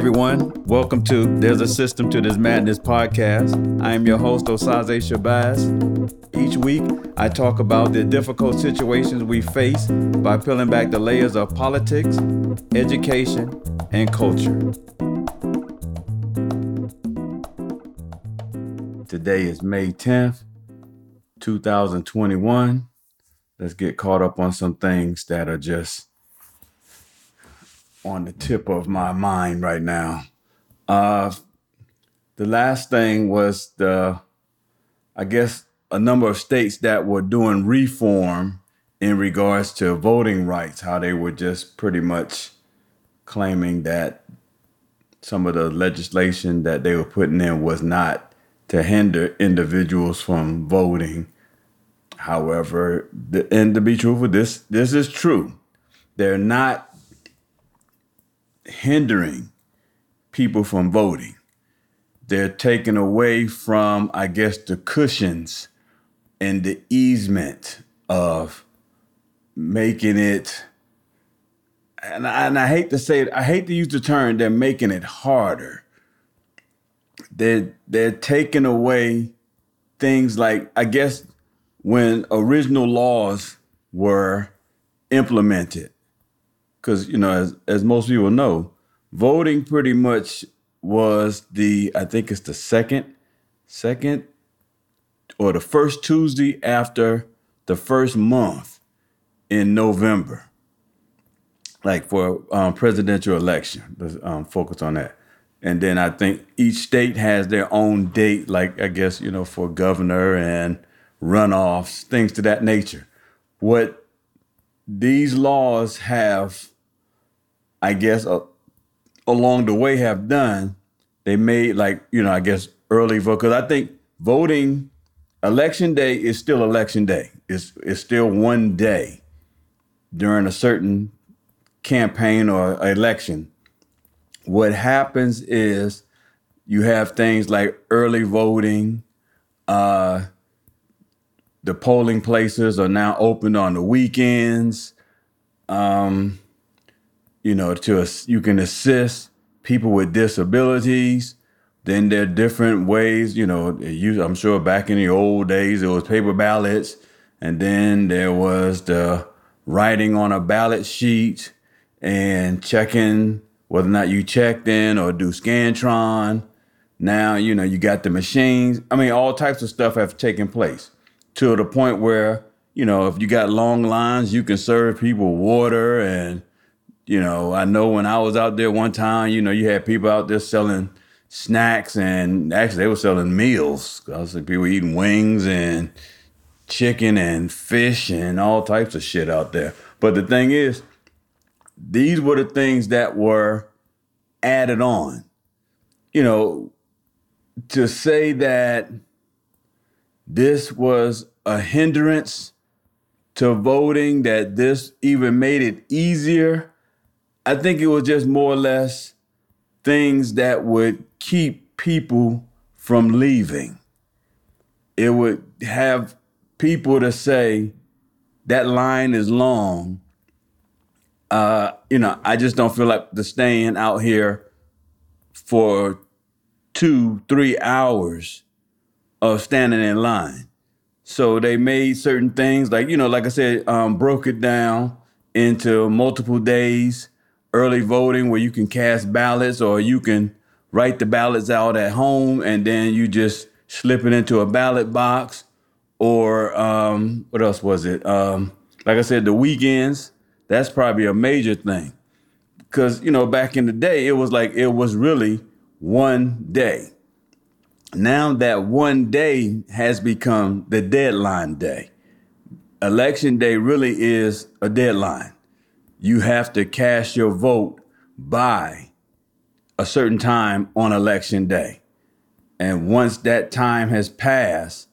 everyone. Welcome to There's a System to This Madness podcast. I am your host, Osaze Shabazz. Each week, I talk about the difficult situations we face by peeling back the layers of politics, education, and culture. Today is May 10th, 2021. Let's get caught up on some things that are just on the tip of my mind right now. Uh, the last thing was the, I guess, a number of states that were doing reform in regards to voting rights, how they were just pretty much claiming that some of the legislation that they were putting in was not to hinder individuals from voting. However, and to be truthful, this this is true. They're not hindering people from voting. They're taking away from, I guess, the cushions and the easement of making it. And I, and I hate to say it, I hate to use the term, they're making it harder. They're, they're taking away things like, I guess, when original laws were implemented because you know, as as most people know, voting pretty much was the I think it's the second, second, or the first Tuesday after the first month in November, like for um, presidential election. Let's um, focus on that. And then I think each state has their own date, like I guess you know for governor and runoffs, things to that nature. What these laws have I guess, uh, along the way have done, they made like, you know, I guess early vote. Because I think voting, election day is still election day. It's, it's still one day during a certain campaign or election. What happens is you have things like early voting, uh, the polling places are now open on the weekends. Um, you know, to you can assist people with disabilities. Then there are different ways, you know, I'm sure back in the old days it was paper ballots, and then there was the writing on a ballot sheet and checking whether or not you checked in or do Scantron. Now, you know, you got the machines. I mean, all types of stuff have taken place to the point where, you know, if you got long lines, you can serve people water and you know, I know when I was out there one time, you know, you had people out there selling snacks and actually they were selling meals. I was like people eating wings and chicken and fish and all types of shit out there. But the thing is, these were the things that were added on. You know, to say that this was a hindrance to voting, that this even made it easier I think it was just more or less things that would keep people from leaving. It would have people to say, that line is long. Uh, you know, I just don't feel like the staying out here for two, three hours of standing in line. So they made certain things like, you know, like I said, um, broke it down into multiple days early voting where you can cast ballots or you can write the ballots out at home and then you just slip it into a ballot box or um, what else was it? Um, like i said the weekends that's probably a major thing. Because you know back in the day it was like it was really one day. Now that one day has become the deadline day. Election day really is a deadline you have to cast your vote by a certain time on election day. And once that time has passed,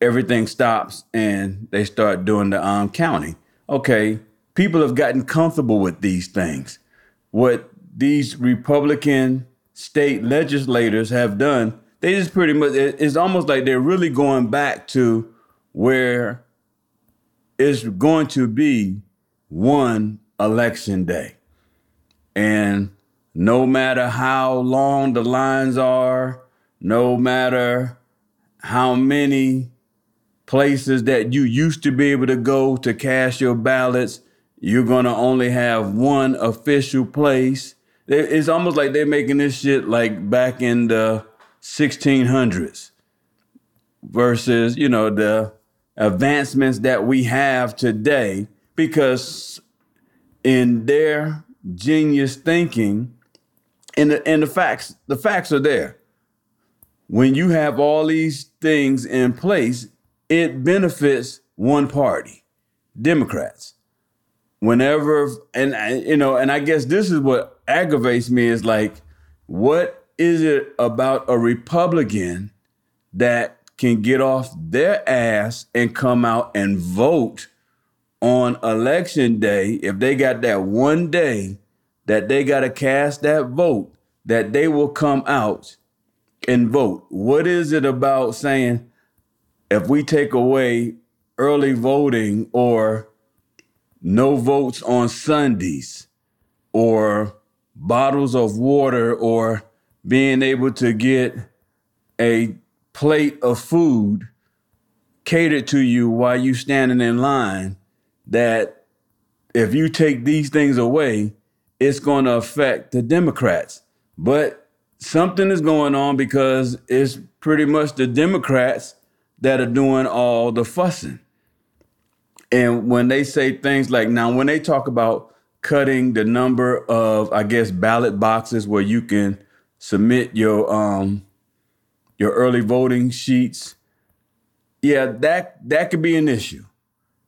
everything stops and they start doing the um, counting. Okay, people have gotten comfortable with these things. What these Republican state legislators have done, they just pretty much, it's almost like they're really going back to where it's going to be one election day. And no matter how long the lines are, no matter how many places that you used to be able to go to cast your ballots, you're going to only have one official place. It's almost like they're making this shit like back in the 1600s versus, you know, the advancements that we have today because in their genius thinking and the, and the facts the facts are there. When you have all these things in place it benefits one party democrats. Whenever and you know and i guess this is what aggravates me is like what is it about a republican that can get off their ass and come out and vote on election day if they got that one day that they got to cast that vote that they will come out and vote. What is it about saying if we take away early voting or no votes on Sundays or bottles of water or being able to get a plate of food catered to you while you standing in line that if you take these things away it's going to affect the democrats. But something is going on because it's pretty much the democrats that are doing all the fussing. And when they say things like now, when they talk about cutting the number of, I guess, ballot boxes where you can submit your um your early voting sheets, yeah, that that could be an issue,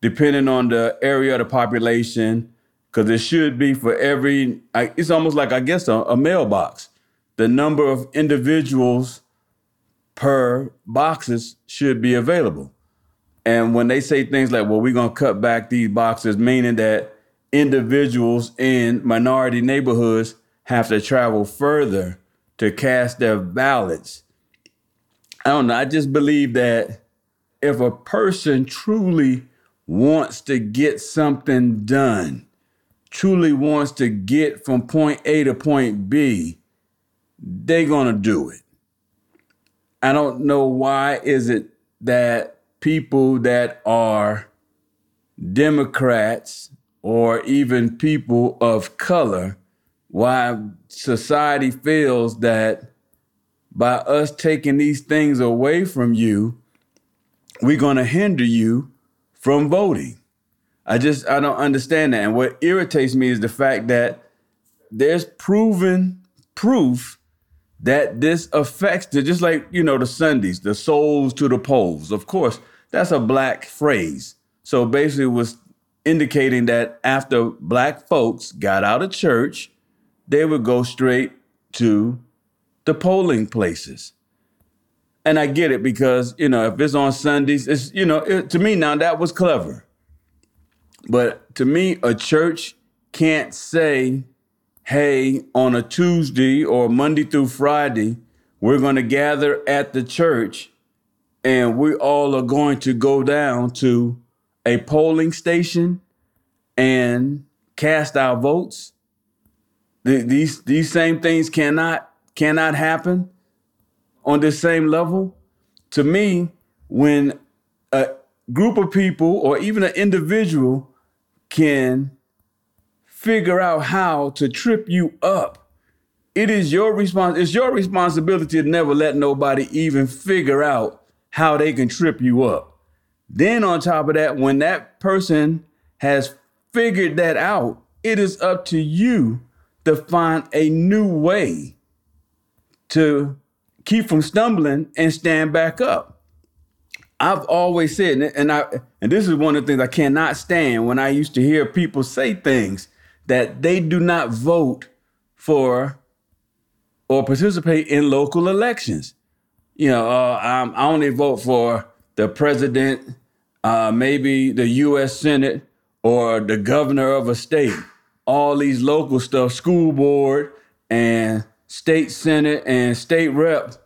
depending on the area of the population, because it should be for every. It's almost like I guess a, a mailbox. The number of individuals per boxes should be available. And when they say things like, well, we're going to cut back these boxes, meaning that individuals in minority neighborhoods have to travel further to cast their ballots. I don't know. I just believe that if a person truly wants to get something done, truly wants to get from point A to point B, they're going to do it. I don't know why is it that people that are Democrats or even people of color, why society feels that by us taking these things away from you, we're going to hinder you from voting. I just I don't understand that. And what irritates me is the fact that there's proven proof that this affects the just like you know the Sundays, the souls to the polls. Of course, that's a black phrase. So basically, it was indicating that after black folks got out of church, they would go straight to the polling places. And I get it because, you know, if it's on Sundays, it's, you know, it, to me now that was clever. But to me, a church can't say, hey, on a Tuesday or Monday through Friday, we're going to gather at the church and we all are going to go down to a polling station and cast our votes. these these same things cannot cannot happen on the same level. To me, when a group of people or even an individual can figure out how to trip you up, it is your response. It's your responsibility to never let nobody even figure out how they can trip you up. Then, on top of that, when that person has figured that out, it is up to you to find a new way to keep from stumbling and stand back up. I've always said, and I and this is one of the things I cannot stand when I used to hear people say things that they do not vote for or participate in local elections you know, uh, I only vote for the president, uh, maybe the U.S. Senate, or the governor of a state. All these local stuff, school board and state senate and state rep,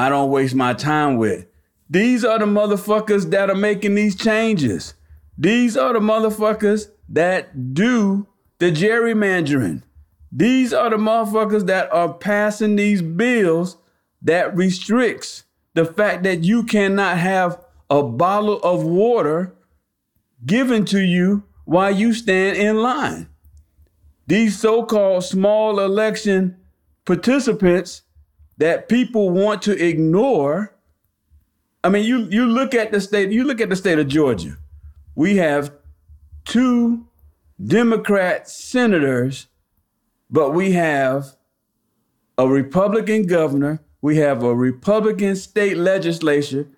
I don't waste my time with. These are the motherfuckers that are making these changes. These are the motherfuckers that do the gerrymandering. These are the motherfuckers that are passing these bills that restricts the fact that you cannot have a bottle of water given to you while you stand in line. These so-called small election participants that people want to ignore. I mean, you you look at the state, you look at the state of Georgia. We have two Democrat senators, but we have a Republican governor, we have a Republican state legislature.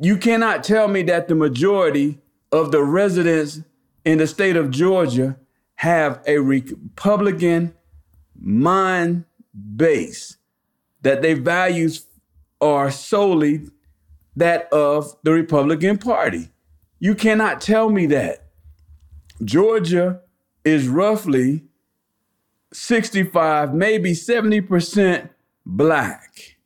You cannot tell me that the majority of the residents in the state of Georgia have a Republican mind base, that their values are solely that of the Republican Party. You cannot tell me that. Georgia is roughly 65, maybe 70% black.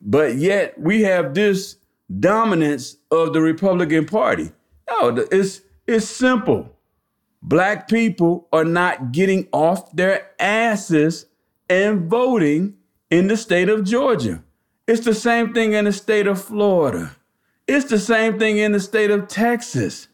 But yet we have this dominance of the Republican Party. No, it's it's simple. Black people are not getting off their asses and voting in the state of Georgia. It's the same thing in the state of Florida. It's the same thing in the state of Texas.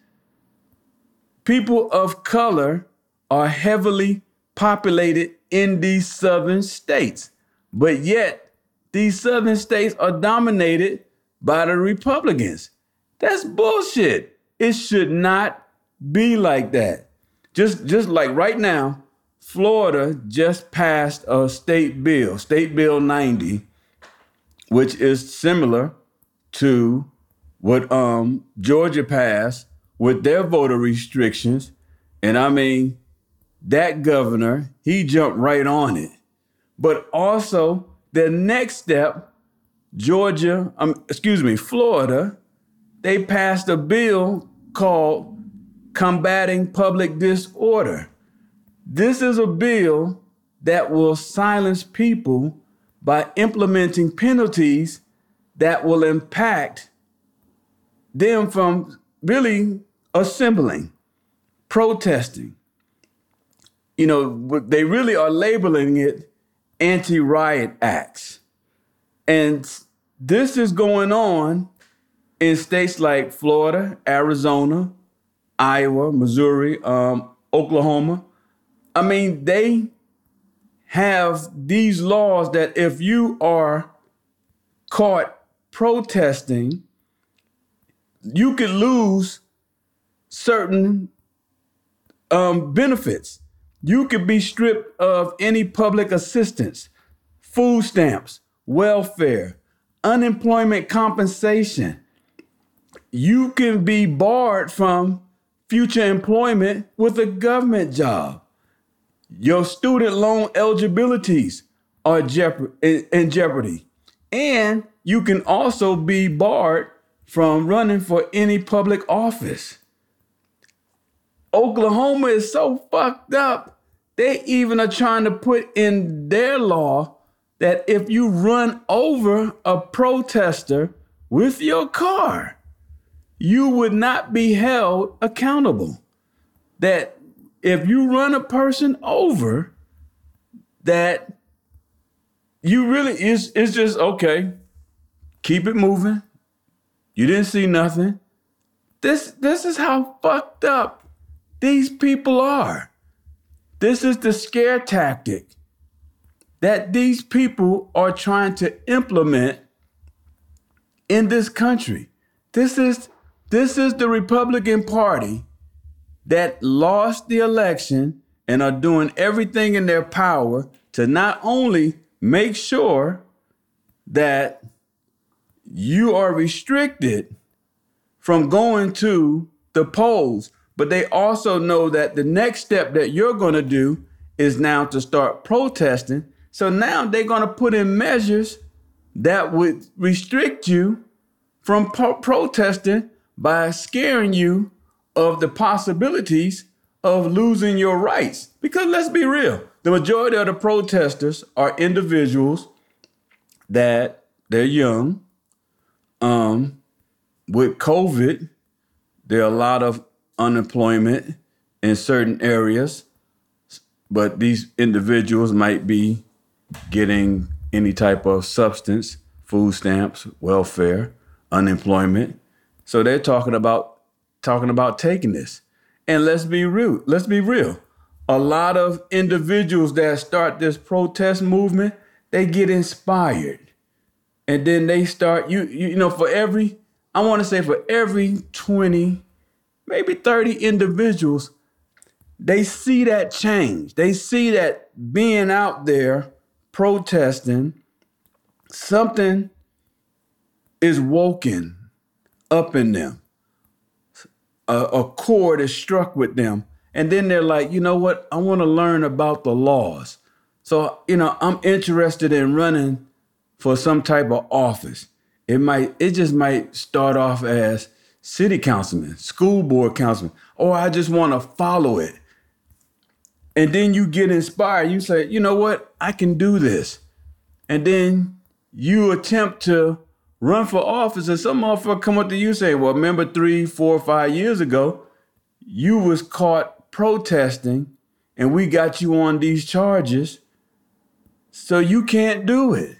People of color are heavily populated in these southern states, but yet these southern states are dominated by the Republicans. That's bullshit. It should not be like that. Just just like right now, Florida just passed a state bill, State Bill 90, which is similar to what um, Georgia passed with their voter restrictions. And I mean, that governor, he jumped right on it. But also, the next step, Georgia, um, excuse me, Florida, they passed a bill called Combating Public Disorder. This is a bill that will silence people by implementing penalties that will impact them from really assembling, protesting. You know, they really are labeling it anti riot acts. And this is going on in states like Florida, Arizona, Iowa, Missouri, um, Oklahoma. I mean, they have these laws that if you are caught protesting, you could lose certain um, benefits. You could be stripped of any public assistance, food stamps, welfare, unemployment compensation. You can be barred from future employment with a government job. Your student loan eligibilities are in jeopardy. And you can also be barred from running for any public office. Oklahoma is so fucked up. They even are trying to put in their law that if you run over a protester with your car, you would not be held accountable. That if you run a person over, that you really is it's just okay. Keep it moving. You didn't see nothing. This this is how fucked up these people are. This is the scare tactic that these people are trying to implement in this country. This is this is the Republican Party that lost the election and are doing everything in their power to not only make sure that you are restricted from going to the polls, but they also know that the next step that you're going to do is now to start protesting. So now they're going to put in measures that would restrict you from pro- protesting by scaring you of the possibilities of losing your rights. Because let's be real, the majority of the protesters are individuals that they're young. Um, with COVID, there are a lot of unemployment in certain areas. but these individuals might be getting any type of substance, food stamps, welfare, unemployment. So they're talking about talking about taking this. And let's be real. Let's be real. A lot of individuals that start this protest movement, they get inspired. And then they start you you know for every I want to say for every 20 maybe 30 individuals they see that change. They see that being out there protesting something is woken up in them a, a chord is struck with them. And then they're like, you know what? I want to learn about the laws. So, you know, I'm interested in running for some type of office. It might, it just might start off as city councilman, school board councilman, or I just want to follow it. And then you get inspired. You say, you know what? I can do this. And then you attempt to run for office and some motherfucker come up to you say, well, remember three, four, five years ago, you was caught protesting and we got you on these charges, so you can't do it.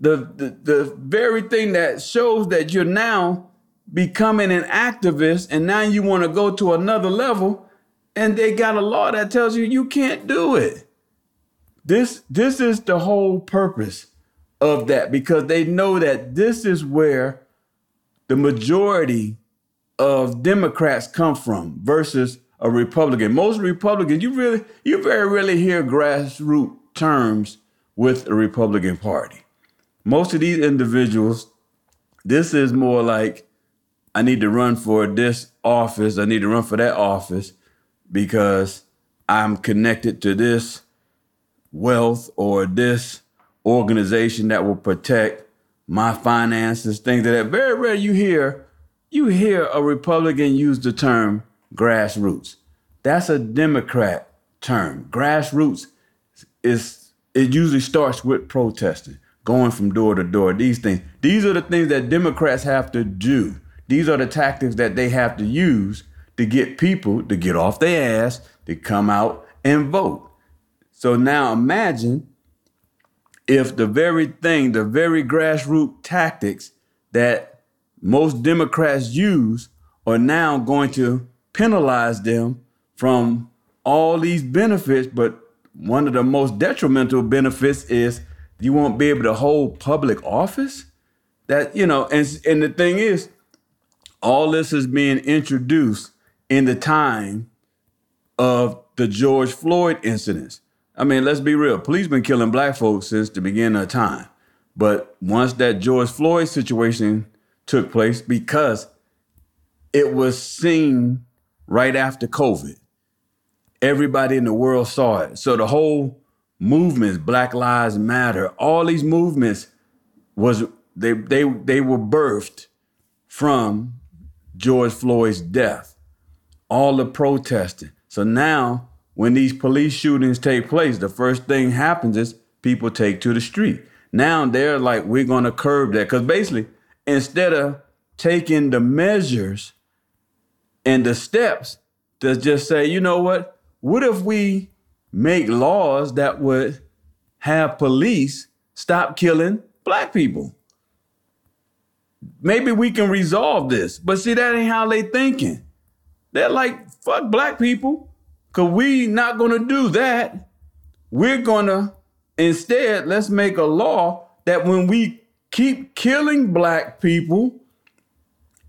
The, the, the very thing that shows that you're now becoming an activist and now you want to go to another level and they got a law that tells you you can't do it. This, this is the whole purpose of that because they know that this is where the majority of Democrats come from versus a Republican. Most Republicans, you really, you very rarely hear grassroots terms with the Republican Party. Most of these individuals, this is more like, I need to run for this office, I need to run for that office because I'm connected to this wealth or this organization that will protect my finances, things that very rare you hear you hear a Republican use the term grassroots. That's a Democrat term. Grassroots is it usually starts with protesting, going from door to door. These things. These are the things that Democrats have to do. These are the tactics that they have to use to get people to get off their ass to come out and vote. So now imagine if the very thing, the very grassroots tactics that most Democrats use are now going to penalize them from all these benefits, but one of the most detrimental benefits is you won't be able to hold public office. That, you know, and, and the thing is, all this is being introduced in the time of the George Floyd incidents. I mean, let's be real. Police been killing black folks since the beginning of time. But once that George Floyd situation took place, because it was seen right after COVID, everybody in the world saw it. So the whole movements, Black Lives Matter, all these movements was they they they were birthed from George Floyd's death. All the protesting. So now when these police shootings take place, the first thing happens is people take to the street. Now they're like, we're going to curb that. Because basically, instead of taking the measures and the steps to just say, you know what? What if we make laws that would have police stop killing black people? Maybe we can resolve this. But see, that ain't how they thinking. They're like, fuck black people. Cause we not gonna do that. We're gonna instead let's make a law that when we keep killing black people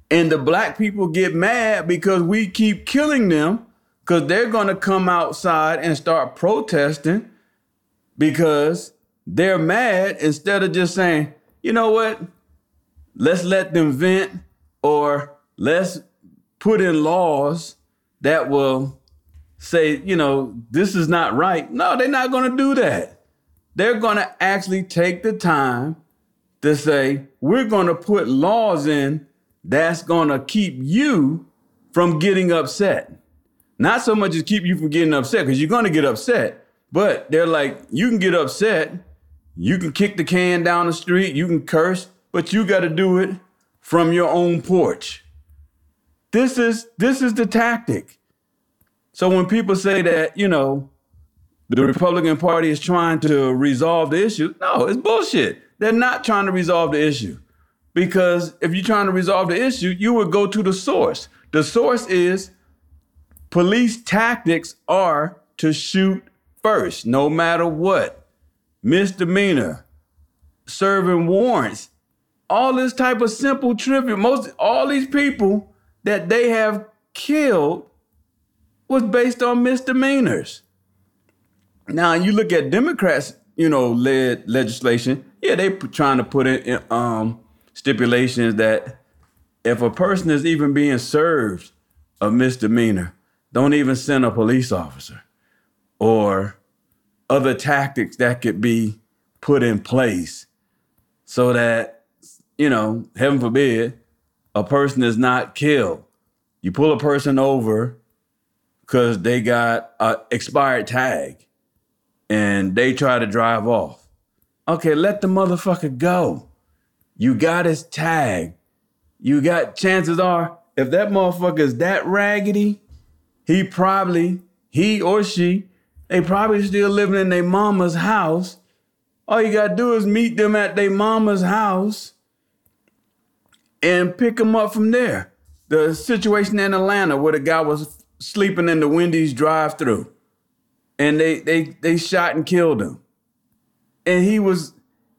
and the black people get mad because we keep killing them because they're to come outside and start protesting because they're mad instead of just saying, you know what, let's let them vent or let's put in laws that will say, you know, this is not right. No, they're not going to do that. They're going to actually take the time to say, we're going to put laws in that's going to keep you from getting upset. Not so much as keep you from getting upset, because you're going to get upset. But they're like, you can get upset, you can kick the can down the street, you can curse, but you got to do it from your own porch. This is this is the tactic. So when people say that, you know, the Republican Party is trying to resolve the issue, no, it's bullshit. They're not trying to resolve the issue. Because if you're trying to resolve the issue, you would go to the source. The source is police tactics are to shoot first, no matter what. Misdemeanor, serving warrants, all this type of simple trivia. Most all these people that they have killed was based on misdemeanors. Now you look at Democrats, you know, led legislation. Yeah, they trying to put in um, stipulations that if a person is even being served a misdemeanor, don't even send a police officer or other tactics that could be put in place so that, you know, heaven forbid, a person is not killed. You pull a person over because they got an expired tag and they try to drive off. Okay, let the motherfucker go. You got his tag. You got chances are, if that motherfucker is that raggedy, he probably, he or she, they probably still living in their mama's house. All you gotta do is meet them at their mama's house and pick them up from there. The situation in Atlanta where the guy was sleeping in the Wendy's drive-through, and they they they shot and killed him, and he was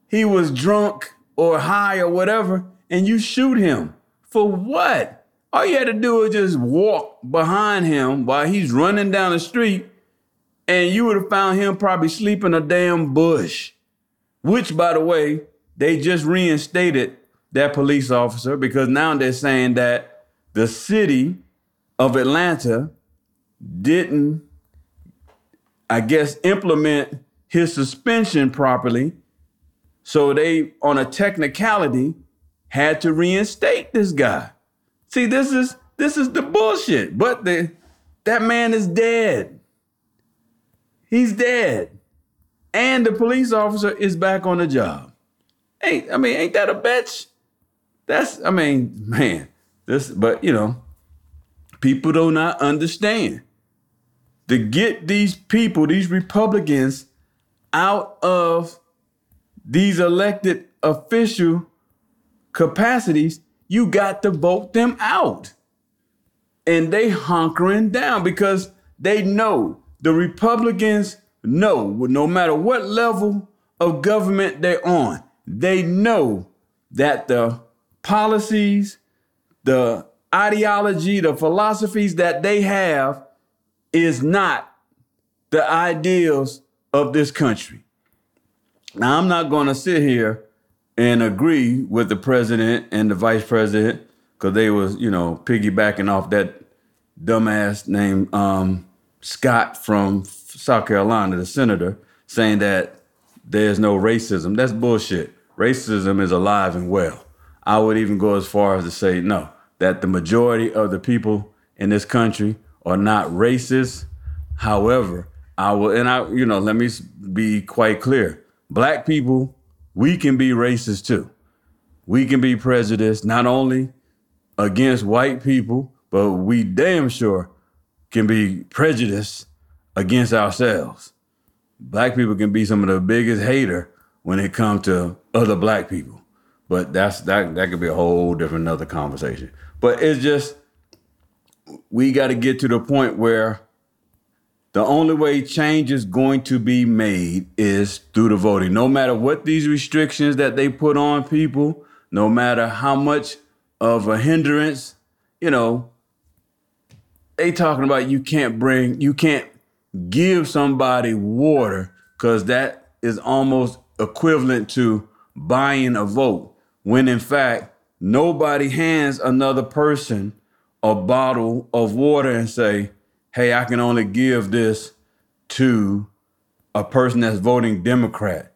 he was drunk or high or whatever, and you shoot him for what? All you had to do was just walk behind him while he's running down the street, and you would have found him probably sleeping a damn bush. Which, by the way, they just reinstated that police officer because now they're saying that the city of Atlanta didn't, I guess, implement his suspension properly. So they, on a technicality, had to reinstate this guy. See, this is this is the bullshit. But the that man is dead. He's dead. And the police officer is back on the job. Ain't I mean, ain't that a bitch? That's I mean, man, this but you know, people do not understand. To get these people, these Republicans, out of these elected official capacities, you got to vote them out. And they hunkering down because they know the Republicans know no matter what level of government they're on, they know that the policies, the ideology, the philosophies that they have is not the ideals of this country. Now, I'm not going to sit here and agree with the president and the vice president because they was, you know, piggybacking off that dumbass named um, Scott from South Carolina, the senator, saying that there's no racism. That's bullshit. Racism is alive and well. I would even go as far as to say no, that the majority of the people in this country are not racist. However, I will, and I, you know, let me be quite clear. Black people we can be racist too. We can be prejudiced not only against white people, but we damn sure can be prejudiced against ourselves. Black people can be some of the biggest hater when it comes to other black people. But that's that that could be a whole different another conversation. But it's just we got to get to the point where the only way change is going to be made is through the voting. No matter what these restrictions that they put on people, no matter how much of a hindrance, you know, they talking about you can't bring, you can't give somebody water because that is almost equivalent to buying a vote. When in fact, nobody hands another person a bottle of water and say, hey, I can only give this to a person that's voting Democrat.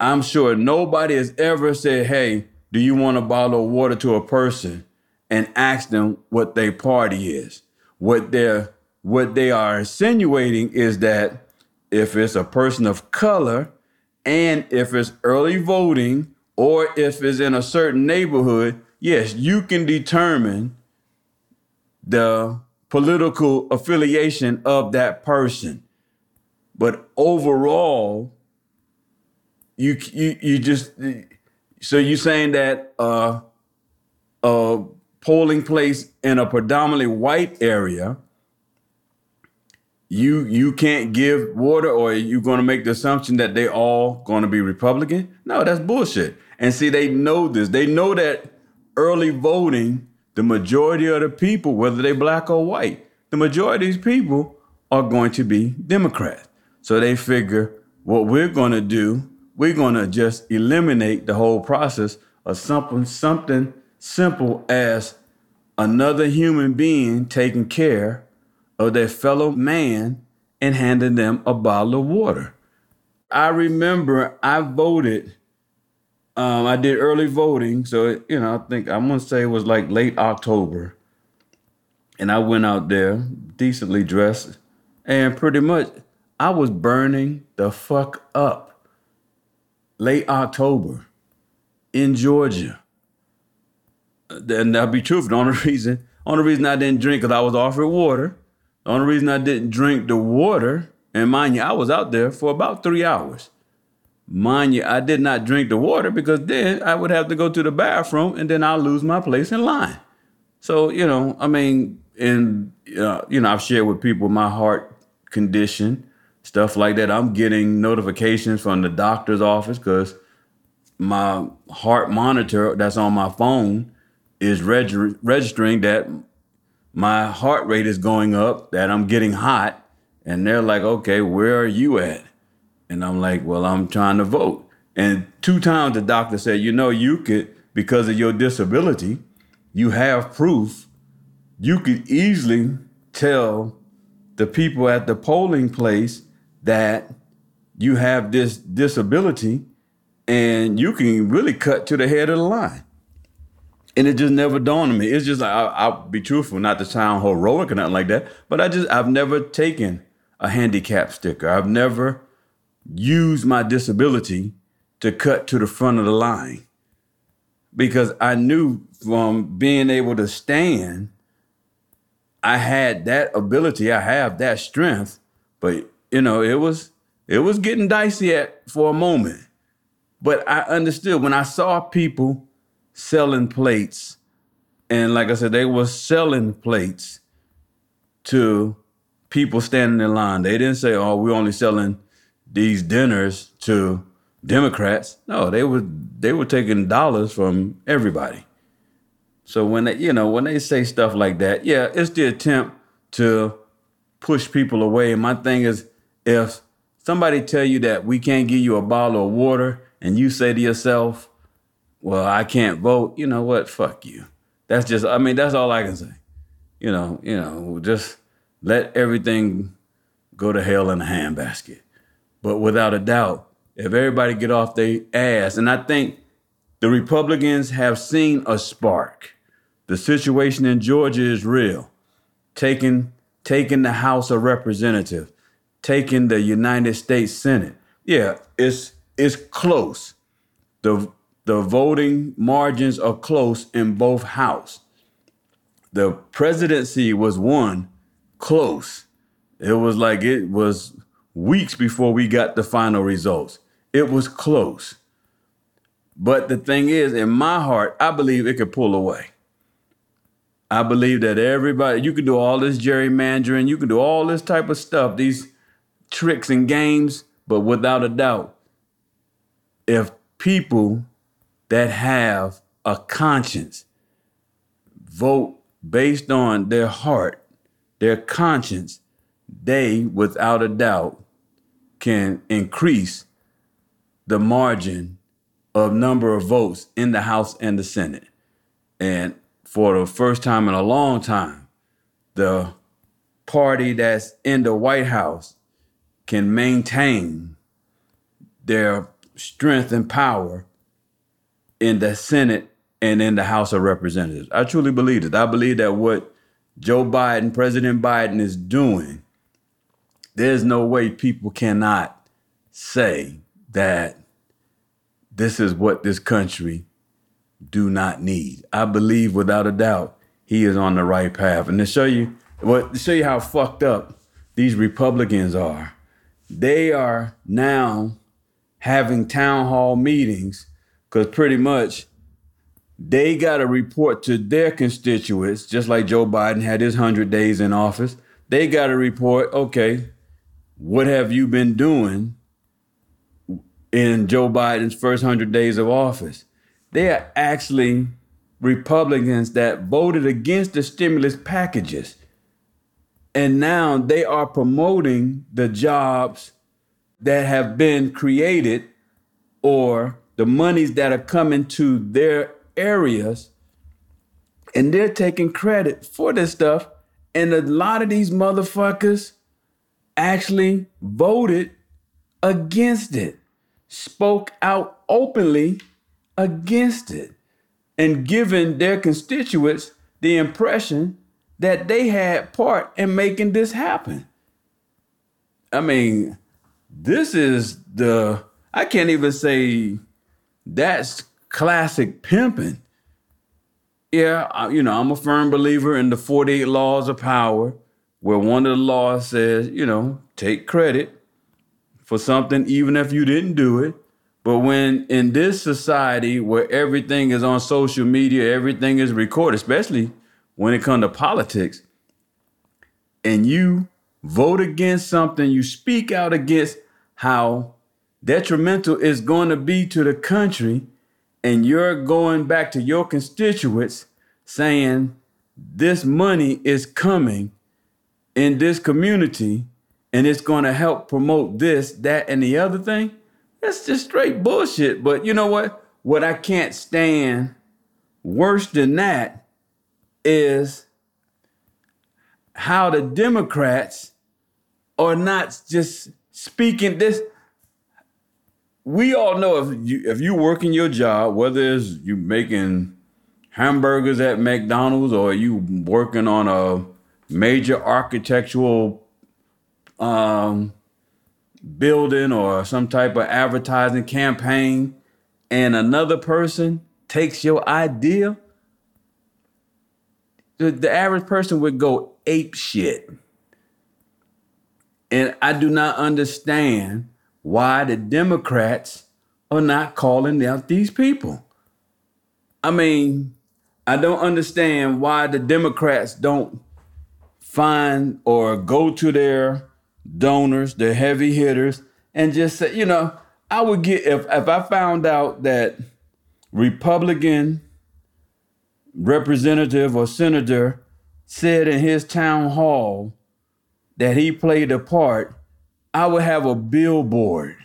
I'm sure nobody has ever said, hey, do you want a bottle of water to a person and ask them what their party is? What they're what they are insinuating is that if it's a person of color and if it's early voting or if it's in a certain neighborhood, yes, you can determine the political affiliation of that person. But overall, you you you just so you're saying that uh, a polling place in a predominantly white area, you you can't give water, or you're going to make the assumption that they all going to be Republican? No, that's bullshit. And see, they know this. They know that early voting, the majority of the people, whether they black or white, the majority of these people are going to be Democrats. So they figure what we're going to do, we're going to just eliminate the whole process of something something simple as another human being taking care of their fellow man and handing them a bottle of water. I remember I voted um, I did early voting, so you know, I think I'm gonna say it was like late October, and I went out there decently dressed, and pretty much I was burning the fuck up. Late October in Georgia. And that'll be true. For the only reason, only reason I didn't drink because I was offered water. The only reason I didn't drink the water, and mind you, I was out there for about three hours. Mind you, I did not drink the water because then I would have to go to the bathroom and then I'll lose my place in line. So, you know, I mean, and, uh, you know, I've shared with people my heart condition, stuff like that. I'm getting notifications from the doctor's office because my heart monitor that's on my phone is reg- registering that my heart rate is going up, that I'm getting hot. And they're like, okay, where are you at? And I'm like, well, I'm trying to vote. And two times the doctor said, you know, you could, because of your disability, you have proof. You could easily tell the people at the polling place that you have this disability and you can really cut to the head of the line. And it just never dawned on me. It's just, like, I, will be truthful, not to sound heroic or nothing like that, but I just, I've never taken a handicap sticker. I've never use my disability to cut to the front of the line because I knew from being able to stand, I had that ability, I have that strength, but you know, it was it was getting dicey at for a moment. But I understood when I saw people selling plates, and like I said, they were selling plates to people standing in line. They didn't say, "Oh, we're only selling these dinners to Democrats. No, they were they were taking dollars from everybody. So when they, you know, when they say stuff like that, yeah, it's the attempt to push people away. And my thing is, if somebody tell you that we can't give you a bottle of water, and you say to yourself, "Well, I can't vote," you know what? Fuck you. That's just, I mean, that's all I can say. You know, you know, just let everything go to hell in a handbasket. But without a doubt, if everybody get off their ass, and I think the Republicans have seen a spark. The situation in Georgia is real. Taking taking the House of Representatives, taking the United States Senate. Yeah, it's it's close. The the voting margins are close in both house. The presidency was won close. It was like it was weeks before we got the final results. It was close. But the thing is, in my heart, I believe it could pull away. I believe that everybody, you can do all this gerrymandering, you can do all this type of stuff, these tricks and games, but without a doubt, if people that have a conscience vote based on their heart, their conscience, they, without a doubt, can increase the margin of number of votes in the House and the Senate. And for the first time in a long time, the party that's in the White House can maintain their strength and power in the Senate and in the House of Representatives. I truly believe it. I believe that what Joe Biden, President Biden, is doing there's no way people cannot say that this is what this country do not need. I believe without a doubt he is on the right path. And to show you Well, to show you how fucked up these Republicans are, they are now having town hall meetings because pretty much they got to report to their constituents, just like Joe Biden had his 100 days in office. They got to report, okay, what have you been doing in Joe Biden's first 100 days of office? They are actually Republicans that voted against the stimulus packages. And now they are promoting the jobs that have been created or the monies that are coming to their areas. And they're taking credit for this stuff. And a lot of these motherfuckers actually voted against it, spoke out openly against it, and given their constituents the impression that they had part in making this happen. I mean, this is the, I can't even say that's classic pimping. Yeah, you know, I'm a firm believer in the 48 laws of power, where one of the laws says, you know, take credit for something even if you didn't do it. But when in this society where everything is on social media, everything is recorded, especially when it comes to politics, and you vote against something, you speak out against how detrimental it's going to be to the country, and you're going back to your constituents saying this money is coming in this community and it's going to help promote this, that, and the other thing, that's just straight bullshit. But you know what? What I can't stand worse than that is how the Democrats are not just speaking this. We all know if you if you working your job, whether it's you making hamburgers at McDonald's or you working on a major architectural um, building or some type of advertising campaign, and another person takes your idea, the, the average person would go ape shit. And I do not understand why the Democrats are not calling out these people. I mean, I don't understand why the Democrats don't find or go to their donors, their heavy hitters, and just say, you know, I would get if if I found out that Republican representative or senator said in his town hall that he played a part, I would have a billboard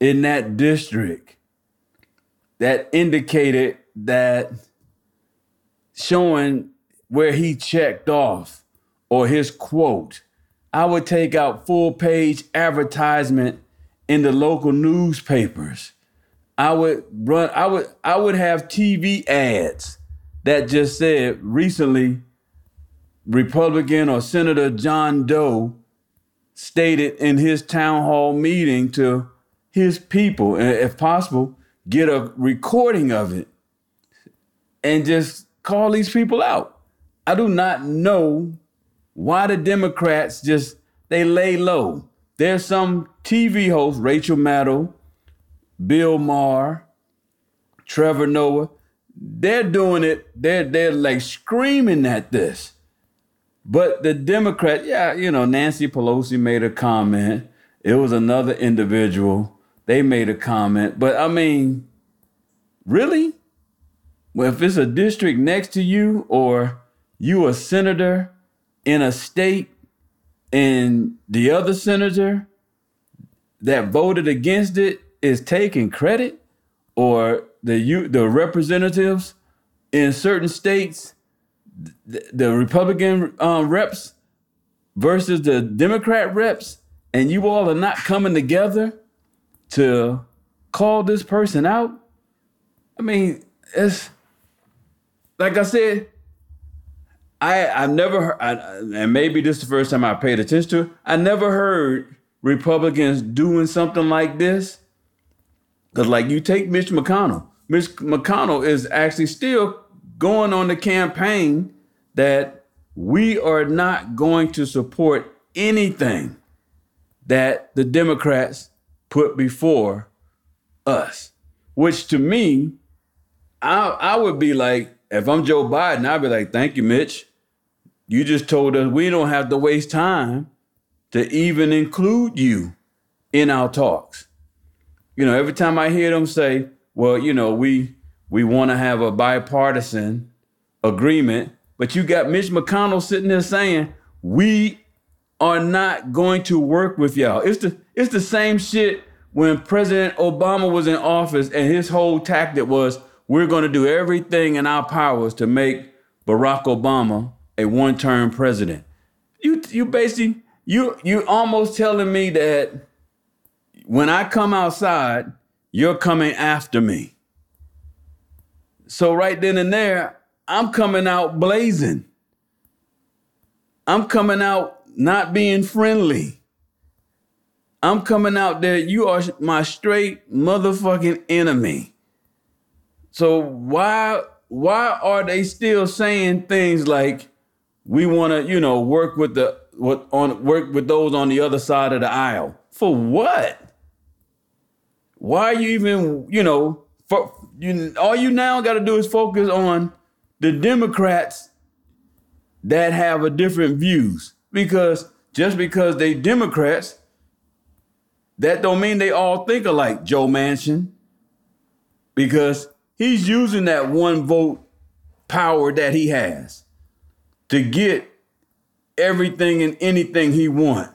in that district that indicated that showing where he checked off or his quote. I would take out full page advertisement in the local newspapers. I would run I would I would have TV ads that just said recently Republican or Senator John Doe stated in his town hall meeting to his people, and if possible, get a recording of it and just call these people out. I do not know why the Democrats just they lay low. There's some TV hosts, Rachel Maddow, Bill Maher, Trevor Noah. They're doing it. They're they're like screaming at this. But the Democrat, yeah, you know, Nancy Pelosi made a comment. It was another individual. They made a comment. But I mean, really? Well, if it's a district next to you or you a senator in a state and the other senator that voted against it is taking credit or the you the representatives in certain states the, the republican um, reps versus the democrat reps and you all are not coming together to call this person out? I mean it's like I said, I I've never heard, I, and maybe this is the first time I paid attention to. It, I never heard Republicans doing something like this. Because like you take Mitch McConnell, Mitch McConnell is actually still going on the campaign that we are not going to support anything that the Democrats put before us. Which to me, I I would be like, if I'm Joe Biden, I'd be like, thank you, Mitch. You just told us we don't have to waste time to even include you in our talks. You know, every time I hear them say, well, you know, we we want to have a bipartisan agreement, but you got Mitch McConnell sitting there saying, we are not going to work with y'all. It's the it's the same shit when President Obama was in office and his whole tactic was we're going to do everything in our powers to make Barack Obama a one-term president. You you basically you you almost telling me that when I come outside, you're coming after me. So right then and there, I'm coming out blazing. I'm coming out not being friendly. I'm coming out there, you are my straight motherfucking enemy. So why why are they still saying things like we want to, you know, work with the what on work with those on the other side of the aisle? For what? Why are you even, you know, for you all you now got to do is focus on the Democrats that have a different views because just because they Democrats, that don't mean they all think alike, Joe Manchin. Because he's using that one vote power that he has to get everything and anything he want.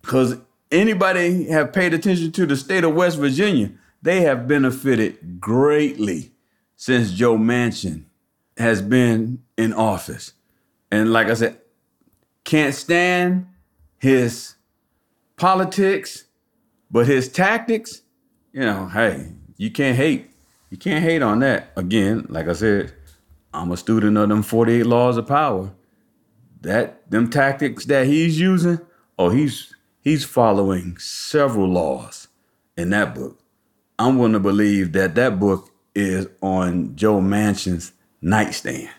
Because anybody have paid attention to the state of West Virginia, they have benefited greatly since Joe Manchin has been in office. And like I said, can't stand his politics, but his tactics, you know, hey, you can't hate. You can't hate on that. Again, like I said, I'm a student of them 48 laws of power. That them tactics that he's using, oh, he's he's following several laws in that book. I'm to believe that that book is on Joe Manchin's nightstand.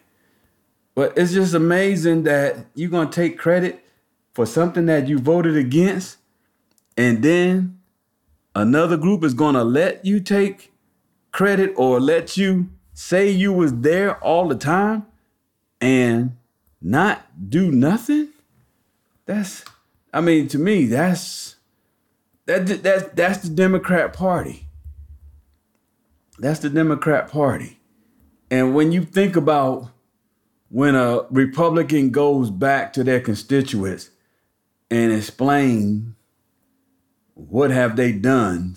But it's just amazing that you're going to take credit for something that you voted against, and then another group is going to let you take credit or let you say you was there all the time and not do nothing. That's, I mean, to me, that's that that's that's the Democrat Party. That's the Democrat Party. And when you think about when a Republican goes back to their constituents and explain what have they done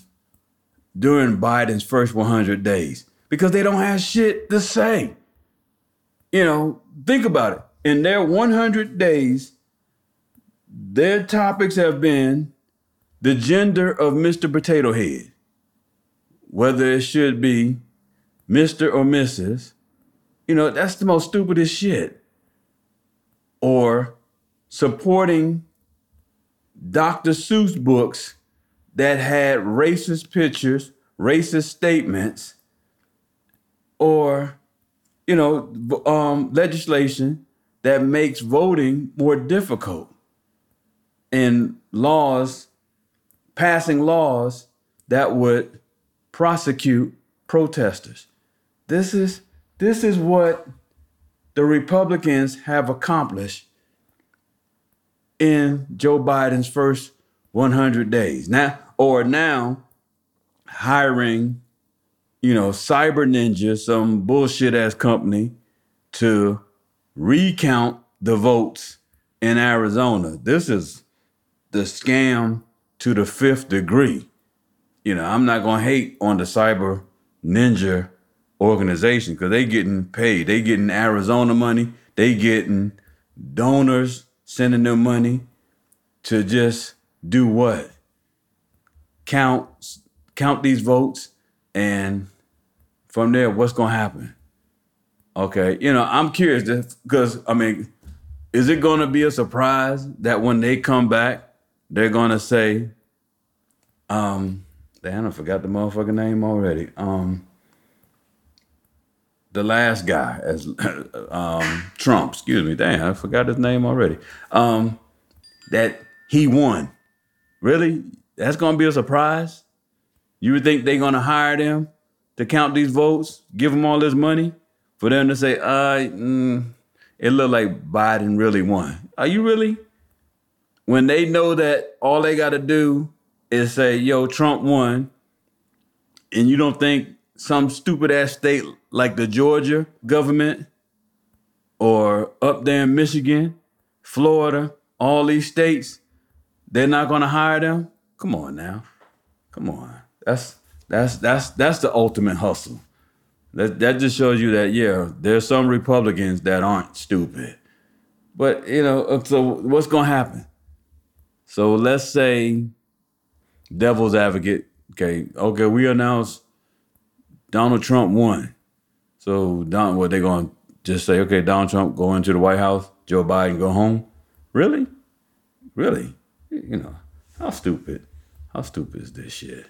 during Biden's first 100 days because they don't have shit to say. You know, think about it. In their 100 days, their topics have been the gender of Mr. Potato Head, whether it should be Mr. or Mrs., you know, that's the most stupidest shit. Or supporting Dr. Seuss books that had racist pictures, racist statements, or, you know, um, legislation that makes voting more difficult and laws, passing laws that would prosecute protesters. This is this is what the Republicans have accomplished in Joe Biden's first 100 days. Now, or now hiring, you know, Cyber Ninja, some bullshit ass company, to recount the votes in Arizona. This is the scam to the fifth degree. You know, I'm not gonna hate on the Cyber Ninja organization because they getting paid. They getting Arizona money. They getting donors sending them money to just do what? Count count these votes and from there what's to happen? Okay, you know, I'm curious because I mean, is it to be a surprise that when they come back, they're to say um damn, I forgot the motherfucking name already. Um the last guy as um, Trump. Excuse me, damn, I forgot his name already. Um, that he won. Really? That's gonna be a surprise? You would think they're gonna hire them to count these votes, give them all this money, for them to say, uh, mm, it looked like Biden really won. Are you really? When they know that all they gotta do is say, yo, Trump won, and you don't think some stupid ass state like the Georgia government or up there in Michigan, Florida, all these states, they're not gonna hire them? Come on now. Come on. That's that's that's that's the ultimate hustle. That that just shows you that yeah, there's some Republicans that aren't stupid. But you know, uh, so what's gonna happen? So let's say devil's advocate, okay, okay, we announce Donald Trump won. So Don what they gonna just say, okay, Donald Trump go into the White House, Joe Biden go home? Really? Really? You know, how stupid. How stupid is this shit?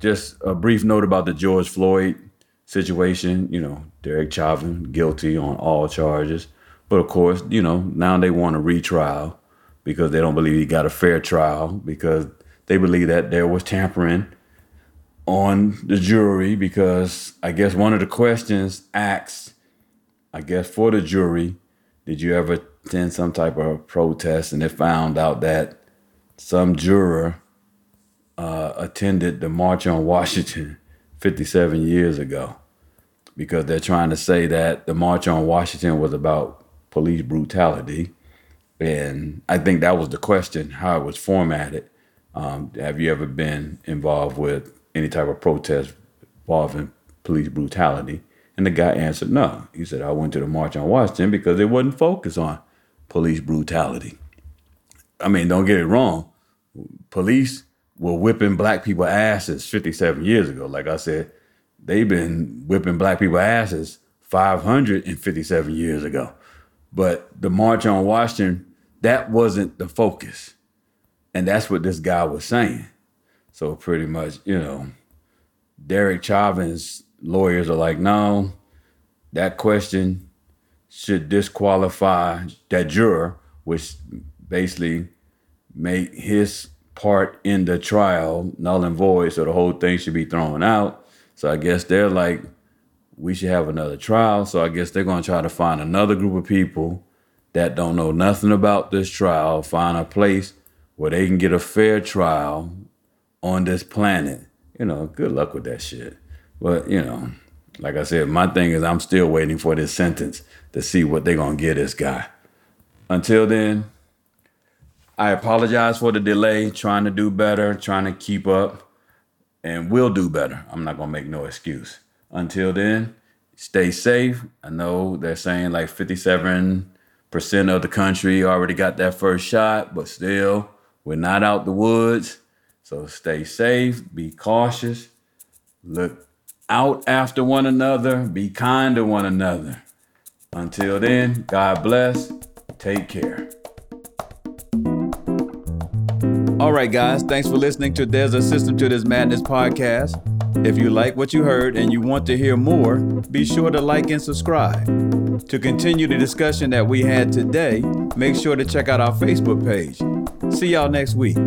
Just a brief note about the George Floyd situation. You know, Derek Chauvin guilty on all charges. But of course, you know, now they want a retrial because they don't believe he got a fair trial because they believe that there was tampering on the jury because I guess one of the questions asked, I guess, for the jury, did you ever attend some type of protest? And they found out that some juror uh, attended the March on Washington 57 years ago because they're trying to say that the March on Washington was about police brutality. And I think that was the question, how it was formatted. Um, have you ever been involved with any type of protest involving police brutality? And the guy answered, no. He said, I went to the March on Washington because it wasn't focused on police brutality. I mean, don't get it wrong. Police were whipping black people asses 57 years ago. Like I said, they've been whipping black people asses 557 years ago. But the March on Washington, that wasn't the focus. And that's what this guy was saying. So pretty much, you know, Derek Chauvin's lawyers are like, no, that question should disqualify that juror, which basically made his part in the trial null and void, so the whole thing should be thrown out. So I guess they're like, we should have another trial. So I guess they're gonna try to find another group of people that don't know nothing about this trial, find a place where they can get a fair trial on this planet. You know, good luck with that shit. But, you know, like I said, my thing is I'm still waiting for this sentence to see what they're gonna get this guy. Until then, I apologize for the delay, trying to do better, trying to keep up, and we'll do better. I'm not gonna make no excuse. Until then, stay safe. I know they're saying like 57% of the country already got that first shot, but still, we're not out the woods. So stay safe, be cautious, look out after one another, be kind to one another. Until then, God bless, take care. All right, guys, thanks for listening to There's a System to This Madness podcast. If you like what you heard and you want to hear more, be sure to like and subscribe. To continue the discussion that we had today, make sure to check out our Facebook page. See y'all next week.